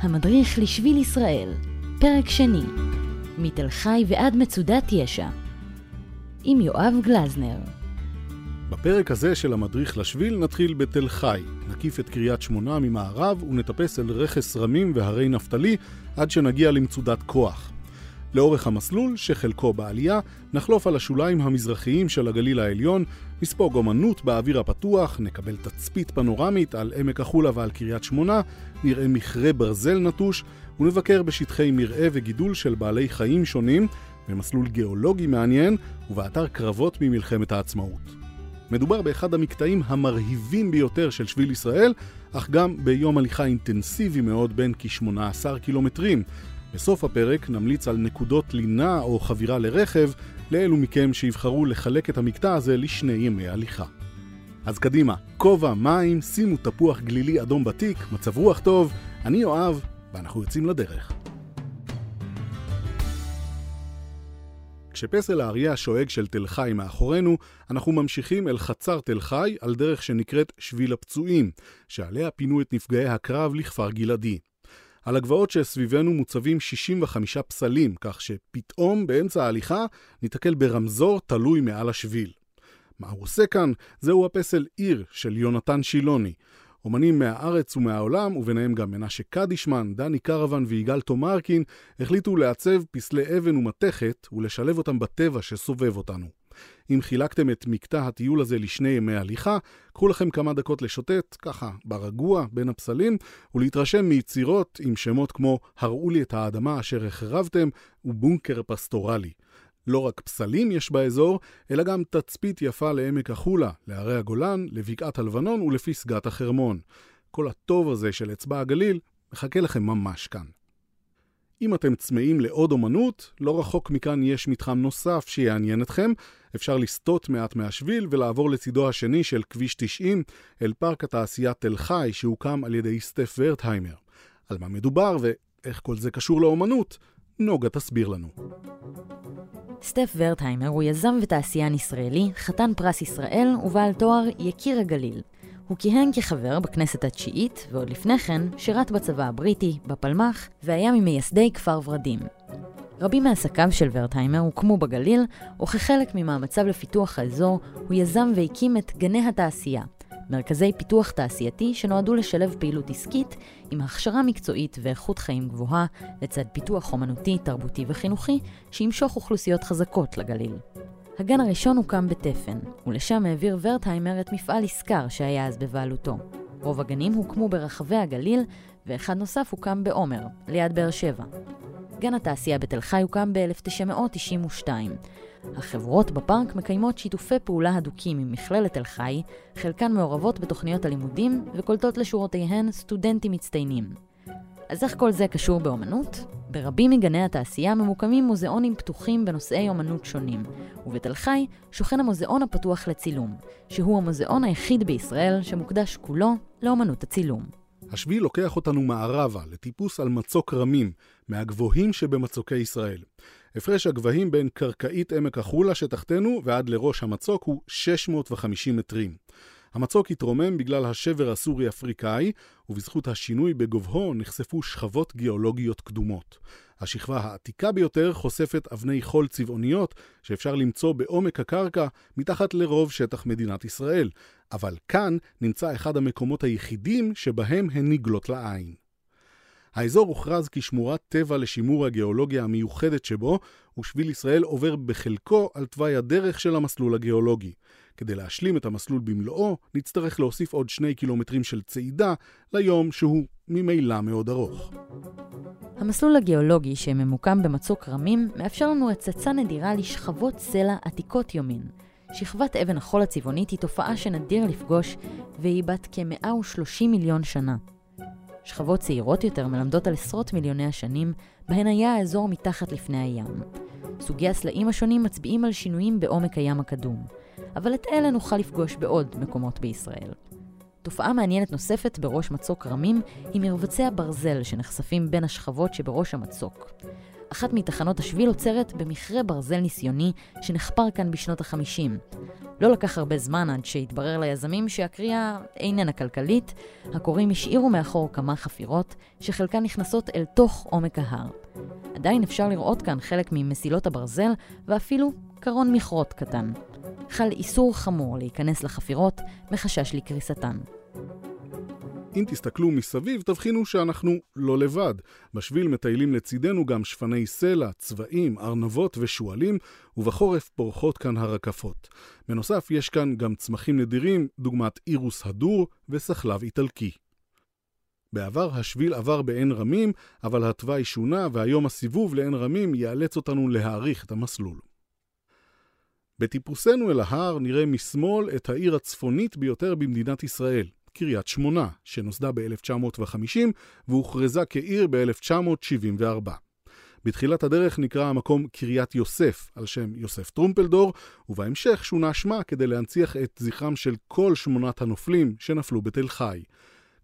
המדריך לשביל ישראל, פרק שני, מתל חי ועד מצודת ישע, עם יואב גלזנר. בפרק הזה של המדריך לשביל נתחיל בתל חי. נקיף את קריית שמונה ממערב ונטפס אל רכס רמים והרי נפתלי עד שנגיע למצודת כוח. לאורך המסלול, שחלקו בעלייה, נחלוף על השוליים המזרחיים של הגליל העליון, נספוג אומנות באוויר הפתוח, נקבל תצפית פנורמית על עמק החולה ועל קריית שמונה, נראה מכרה ברזל נטוש, ונבקר בשטחי מרעה וגידול של בעלי חיים שונים, במסלול גיאולוגי מעניין, ובאתר קרבות ממלחמת העצמאות. מדובר באחד המקטעים המרהיבים ביותר של שביל ישראל, אך גם ביום הליכה אינטנסיבי מאוד בין כ-18 קילומטרים. בסוף הפרק נמליץ על נקודות לינה או חבירה לרכב לאלו מכם שיבחרו לחלק את המקטע הזה לשני ימי הליכה. אז קדימה, כובע, מים, שימו תפוח גלילי אדום בתיק, מצב רוח טוב, אני יואב, ואנחנו יוצאים לדרך. כשפסל האריה השואג של תל חי מאחורינו, אנחנו ממשיכים אל חצר תל חי על דרך שנקראת שביל הפצועים, שעליה פינו את נפגעי הקרב לכפר גלעדי. על הגבעות שסביבנו מוצבים 65 פסלים, כך שפתאום באמצע ההליכה ניתקל ברמזור תלוי מעל השביל. מה הוא עושה כאן? זהו הפסל עיר של יונתן שילוני. אומנים מהארץ ומהעולם, וביניהם גם מנשה קדישמן, דני קרוון ויגאל תומרקין, החליטו לעצב פסלי אבן ומתכת ולשלב אותם בטבע שסובב אותנו. אם חילקתם את מקטע הטיול הזה לשני ימי הליכה, קחו לכם כמה דקות לשוטט, ככה, ברגוע, בין הפסלים, ולהתרשם מיצירות עם שמות כמו "הראו לי את האדמה אשר החרבתם" ו"בונקר פסטורלי". לא רק פסלים יש באזור, אלא גם תצפית יפה לעמק החולה, להרי הגולן, לבקעת הלבנון ולפסגת החרמון. כל הטוב הזה של אצבע הגליל מחכה לכם ממש כאן. אם אתם צמאים לעוד אומנות, לא רחוק מכאן יש מתחם נוסף שיעניין אתכם. אפשר לסטות מעט מהשביל ולעבור לצידו השני של כביש 90 אל פארק התעשייה תל חי שהוקם על ידי סטף ורטהיימר. על מה מדובר ואיך כל זה קשור לאומנות, נוגה תסביר לנו. סטף ורטהיימר הוא יזם ותעשיין ישראלי, חתן פרס ישראל ובעל תואר יקיר הגליל. הוא כיהן כחבר בכנסת התשיעית, ועוד לפני כן שירת בצבא הבריטי, בפלמ"ח, והיה ממייסדי כפר ורדים. רבים מעסקיו של ורטהיימר הוקמו בגליל, וכחלק ממאמציו לפיתוח האזור, הוא יזם והקים את גני התעשייה, מרכזי פיתוח תעשייתי שנועדו לשלב פעילות עסקית עם הכשרה מקצועית ואיכות חיים גבוהה, לצד פיתוח אומנותי, תרבותי וחינוכי, שימשוך אוכלוסיות חזקות לגליל. הגן הראשון הוקם בתפן, ולשם העביר ורטהיימר את מפעל ישקר שהיה אז בבעלותו. רוב הגנים הוקמו ברחבי הגליל, ואחד נוסף הוקם בעומר, ליד באר שבע. גן התעשייה בתל חי הוקם ב-1992. החברות בפארק מקיימות שיתופי פעולה הדוקים עם מכללת תל חי, חלקן מעורבות בתוכניות הלימודים וקולטות לשורותיהן סטודנטים מצטיינים. אז איך כל זה קשור באומנות? ברבים מגני התעשייה ממוקמים מוזיאונים פתוחים בנושאי אומנות שונים, ובתל חי שוכן המוזיאון הפתוח לצילום, שהוא המוזיאון היחיד בישראל שמוקדש כולו לאומנות הצילום. השביל לוקח אותנו מערבה, לטיפוס על מצוק רמים, מהגבוהים שבמצוקי ישראל. הפרש הגבהים בין קרקעית עמק החולה שתחתנו ועד לראש המצוק הוא 650 מטרים. המצוק התרומם בגלל השבר הסורי-אפריקאי, ובזכות השינוי בגובהו נחשפו שכבות גיאולוגיות קדומות. השכבה העתיקה ביותר חושפת אבני חול צבעוניות שאפשר למצוא בעומק הקרקע מתחת לרוב שטח מדינת ישראל, אבל כאן נמצא אחד המקומות היחידים שבהם הן נגלות לעין. האזור הוכרז כשמורת טבע לשימור הגיאולוגיה המיוחדת שבו, ושביל ישראל עובר בחלקו על תוואי הדרך של המסלול הגיאולוגי. כדי להשלים את המסלול במלואו, נצטרך להוסיף עוד שני קילומטרים של צעידה ליום שהוא ממילא מאוד ארוך. המסלול הגיאולוגי שממוקם במצוק רמים מאפשר לנו הצצה נדירה לשכבות סלע עתיקות יומין. שכבת אבן החול הצבעונית היא תופעה שנדיר לפגוש, והיא בת כ-130 מיליון שנה. שכבות צעירות יותר מלמדות על עשרות מיליוני השנים, בהן היה האזור מתחת לפני הים. סוגי הסלעים השונים מצביעים על שינויים בעומק הים הקדום, אבל את אלה נוכל לפגוש בעוד מקומות בישראל. תופעה מעניינת נוספת בראש מצוק רמים היא מרבצי הברזל שנחשפים בין השכבות שבראש המצוק. אחת מתחנות השביל עוצרת במכרה ברזל ניסיוני שנחפר כאן בשנות ה-50. לא לקח הרבה זמן עד שהתברר ליזמים שהקריאה איננה כלכלית, הקוראים השאירו מאחור כמה חפירות, שחלקן נכנסות אל תוך עומק ההר. עדיין אפשר לראות כאן חלק ממסילות הברזל, ואפילו קרון מכרות קטן. חל איסור חמור להיכנס לחפירות מחשש לקריסתן. אם תסתכלו מסביב, תבחינו שאנחנו לא לבד. בשביל מטיילים לצידנו גם שפני סלע, צבעים, ארנבות ושועלים, ובחורף פורחות כאן הרקפות. בנוסף, יש כאן גם צמחים נדירים, דוגמת אירוס הדור וסחלב איטלקי. בעבר השביל עבר בעין רמים, אבל התוואי שונה, והיום הסיבוב לעין רמים יאלץ אותנו להאריך את המסלול. בטיפוסנו אל ההר נראה משמאל את העיר הצפונית ביותר במדינת ישראל, קריית שמונה, שנוסדה ב-1950 והוכרזה כעיר ב-1974. בתחילת הדרך נקרא המקום קריית יוסף, על שם יוסף טרומפלדור, ובהמשך שונה שמה כדי להנציח את זכרם של כל שמונת הנופלים שנפלו בתל חי.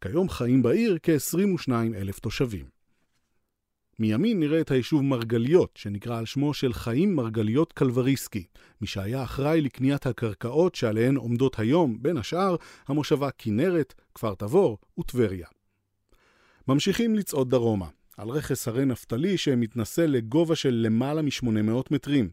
כיום חיים בעיר כ-22 אלף תושבים. מימין נראה את היישוב מרגליות, שנקרא על שמו של חיים מרגליות קלבריסקי, מי שהיה אחראי לקניית הקרקעות שעליהן עומדות היום, בין השאר, המושבה כנרת, כפר תבור וטבריה. ממשיכים לצעוד דרומה, על רכס הרי נפתלי שמתנשא לגובה של למעלה מ-800 מטרים.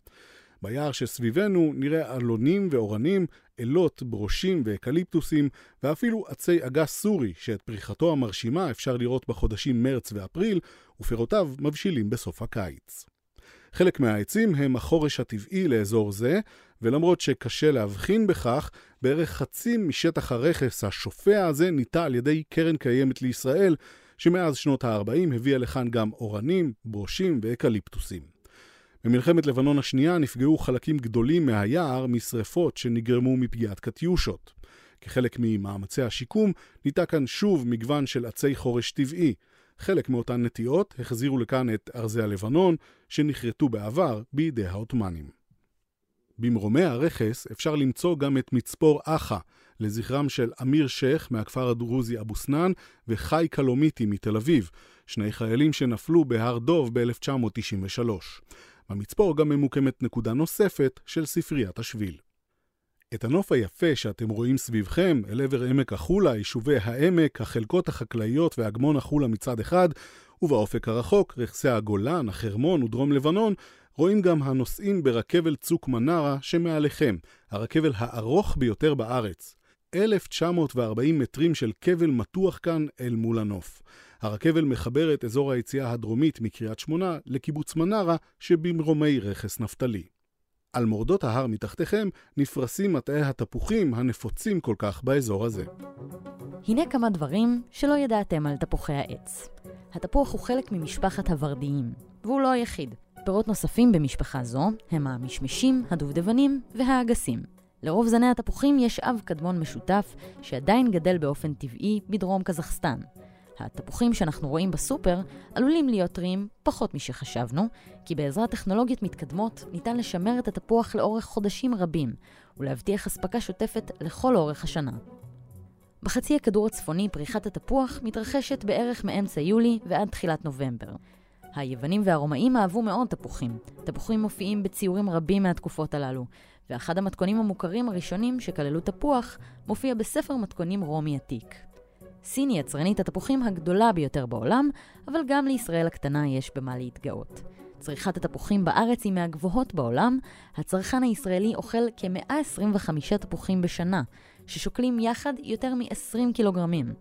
ביער שסביבנו נראה אלונים ואורנים, אלות, ברושים ואקליפטוסים, ואפילו עצי אגס סורי, שאת פריחתו המרשימה אפשר לראות בחודשים מרץ ואפריל, ופירותיו מבשילים בסוף הקיץ. חלק מהעצים הם החורש הטבעי לאזור זה, ולמרות שקשה להבחין בכך, בערך חצי משטח הרכס השופע הזה ניטע על ידי קרן קיימת לישראל, שמאז שנות ה-40 הביאה לכאן גם אורנים, ברושים ואקליפטוסים. במלחמת לבנון השנייה נפגעו חלקים גדולים מהיער משרפות שנגרמו מפגיעת קטיושות. כחלק ממאמצי השיקום, ניטע כאן שוב מגוון של עצי חורש טבעי. חלק מאותן נטיעות החזירו לכאן את ארזי הלבנון, שנכרתו בעבר בידי העות'מאנים. במרומי הרכס אפשר למצוא גם את מצפור אחא, לזכרם של אמיר שייח מהכפר הדרוזי אבו סנאן וחי קלומיטי מתל אביב, שני חיילים שנפלו בהר דוב ב-1993. במצפור גם ממוקמת נקודה נוספת של ספריית השביל. את הנוף היפה שאתם רואים סביבכם, אל עבר עמק החולה, יישובי העמק, החלקות החקלאיות והגמון החולה מצד אחד, ובאופק הרחוק, רכסי הגולן, החרמון ודרום לבנון, רואים גם הנוסעים ברכבל צוק מנרה שמעליכם, הרכבל הארוך ביותר בארץ. 1,940 מטרים של כבל מתוח כאן אל מול הנוף. הרכבל מחבר את אזור היציאה הדרומית מקריית שמונה לקיבוץ מנרה שבמרומי רכס נפתלי. על מורדות ההר מתחתיכם נפרסים מטעי התפוחים הנפוצים כל כך באזור הזה. הנה כמה דברים שלא ידעתם על תפוחי העץ. התפוח הוא חלק ממשפחת הוורדיים, והוא לא היחיד. פירות נוספים במשפחה זו הם המשמשים, הדובדבנים והאגסים. לרוב זני התפוחים יש אב קדמון משותף שעדיין גדל באופן טבעי בדרום קזחסטן. התפוחים שאנחנו רואים בסופר עלולים להיות טריים פחות משחשבנו, כי בעזרת טכנולוגיות מתקדמות ניתן לשמר את התפוח לאורך חודשים רבים, ולהבטיח אספקה שוטפת לכל אורך השנה. בחצי הכדור הצפוני פריחת התפוח מתרחשת בערך מאמצע יולי ועד תחילת נובמבר. היוונים והרומאים אהבו מאוד תפוחים. תפוחים מופיעים בציורים רבים מהתקופות הללו, ואחד המתכונים המוכרים הראשונים שכללו תפוח מופיע בספר מתכונים רומי עתיק. סין היא יצרנית התפוחים הגדולה ביותר בעולם, אבל גם לישראל הקטנה יש במה להתגאות. צריכת התפוחים בארץ היא מהגבוהות בעולם, הצרכן הישראלי אוכל כ-125 תפוחים בשנה, ששוקלים יחד יותר מ-20 קילוגרמים.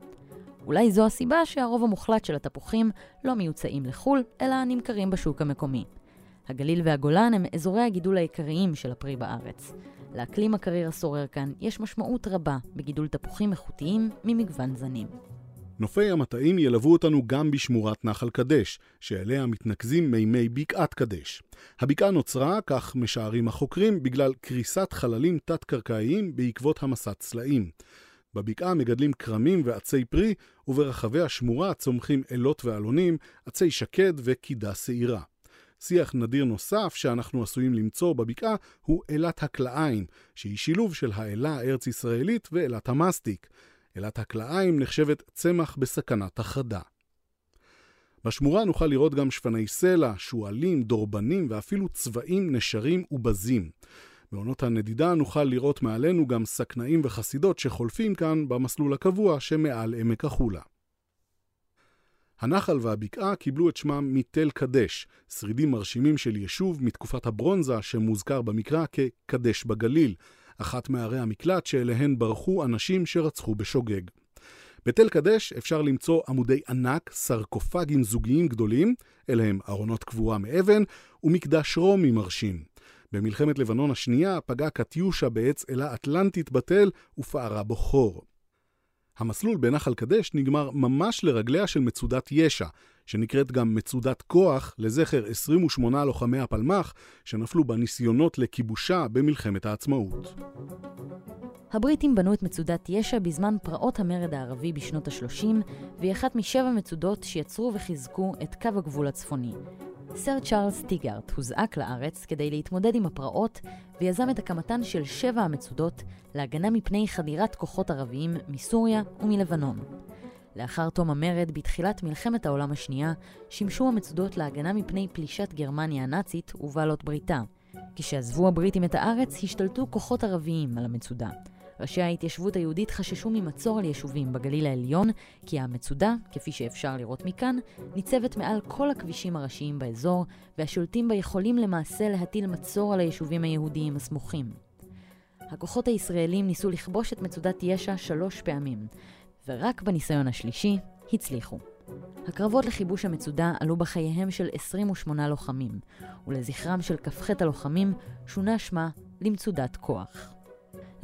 אולי זו הסיבה שהרוב המוחלט של התפוחים לא מיוצאים לחו"ל, אלא נמכרים בשוק המקומי. הגליל והגולן הם אזורי הגידול העיקריים של הפרי בארץ. לאקלים הקריר השורר כאן יש משמעות רבה בגידול תפוחים איכותיים ממגוון זנים. נופי המטעים ילוו אותנו גם בשמורת נחל קדש, שאליה מתנקזים מימי בקעת קדש. הבקעה נוצרה, כך משערים החוקרים, בגלל קריסת חללים תת-קרקעיים בעקבות המסת צלעים. בבקעה מגדלים כרמים ועצי פרי, וברחבי השמורה צומחים אלות ואלונים, עצי שקד וקידה שעירה. שיח נדיר נוסף שאנחנו עשויים למצוא בבקעה הוא אלת הקלעיים, שהיא שילוב של האלה הארץ-ישראלית ואלת המסטיק. אלת הקלעיים נחשבת צמח בסכנת החרדה. בשמורה נוכל לראות גם שפני סלע, שועלים, דורבנים ואפילו צבעים, נשרים ובזים. בעונות הנדידה נוכל לראות מעלינו גם סכנאים וחסידות שחולפים כאן במסלול הקבוע שמעל עמק החולה. הנחל והבקעה קיבלו את שמם מתל קדש, שרידים מרשימים של יישוב מתקופת הברונזה שמוזכר במקרא כקדש בגליל, אחת מערי המקלט שאליהן ברחו אנשים שרצחו בשוגג. בתל קדש אפשר למצוא עמודי ענק, סרקופגים זוגיים גדולים, אלה הם ארונות קבורה מאבן, ומקדש רומי מרשים. במלחמת לבנון השנייה פגעה קטיושה בעץ אלה אטלנטית בתל ופערה בו חור. המסלול בנחל קדש נגמר ממש לרגליה של מצודת ישע, שנקראת גם מצודת כוח לזכר 28 לוחמי הפלמ"ח שנפלו בניסיונות לכיבושה במלחמת העצמאות. הבריטים בנו את מצודת ישע בזמן פרעות המרד הערבי בשנות ה-30, והיא אחת משבע מצודות שיצרו וחיזקו את קו הגבול הצפוני. סר צ'ארלס טיגארט הוזעק לארץ כדי להתמודד עם הפרעות ויזם את הקמתן של שבע המצודות להגנה מפני חדירת כוחות ערביים מסוריה ומלבנון. לאחר תום המרד, בתחילת מלחמת העולם השנייה, שימשו המצודות להגנה מפני פלישת גרמניה הנאצית ובעלות בריתה. כשעזבו הבריטים את הארץ, השתלטו כוחות ערביים על המצודה. ראשי ההתיישבות היהודית חששו ממצור על יישובים בגליל העליון, כי המצודה, כפי שאפשר לראות מכאן, ניצבת מעל כל הכבישים הראשיים באזור, והשולטים בה יכולים למעשה להטיל מצור על היישובים היהודיים הסמוכים. הכוחות הישראלים ניסו לכבוש את מצודת ישע שלוש פעמים, ורק בניסיון השלישי הצליחו. הקרבות לכיבוש המצודה עלו בחייהם של 28 לוחמים, ולזכרם של כ"ח הלוחמים שונה שמה למצודת כוח.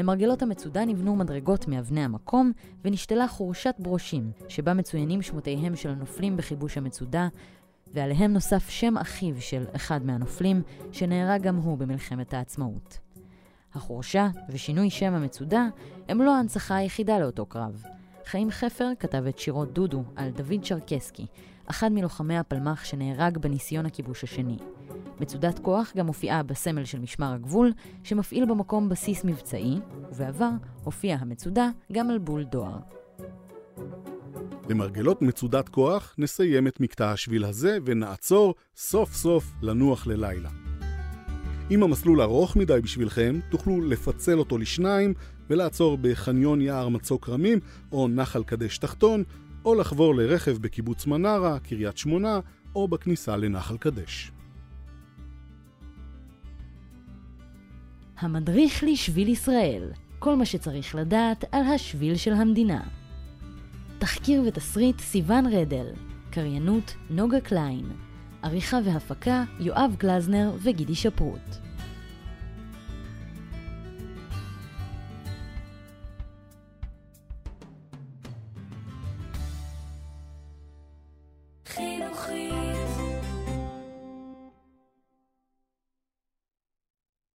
למרגלות המצודה נבנו מדרגות מאבני המקום, ונשתלה חורשת ברושים, שבה מצוינים שמותיהם של הנופלים בכיבוש המצודה, ועליהם נוסף שם אחיו של אחד מהנופלים, שנהרג גם הוא במלחמת העצמאות. החורשה ושינוי שם המצודה הם לא ההנצחה היחידה לאותו קרב. חיים חפר כתב את שירו דודו על דוד צ'רקסקי, אחד מלוחמי הפלמ"ח שנהרג בניסיון הכיבוש השני. מצודת כוח גם מופיעה בסמל של משמר הגבול, שמפעיל במקום בסיס מבצעי, ובעבר הופיעה המצודה גם על בול דואר. למרגלות מצודת כוח נסיים את מקטע השביל הזה ונעצור סוף סוף לנוח ללילה. אם המסלול ארוך מדי בשבילכם, תוכלו לפצל אותו לשניים ולעצור בחניון יער מצוק רמים או נחל קדש תחתון, או לחבור לרכב בקיבוץ מנרה, קריית שמונה, או בכניסה לנחל קדש. המדריך לשביל ישראל, כל מה שצריך לדעת על השביל של המדינה. תחקיר ותסריט סיון רדל, קריינות נוגה קליין, עריכה והפקה יואב גלזנר וגידי שפרוט.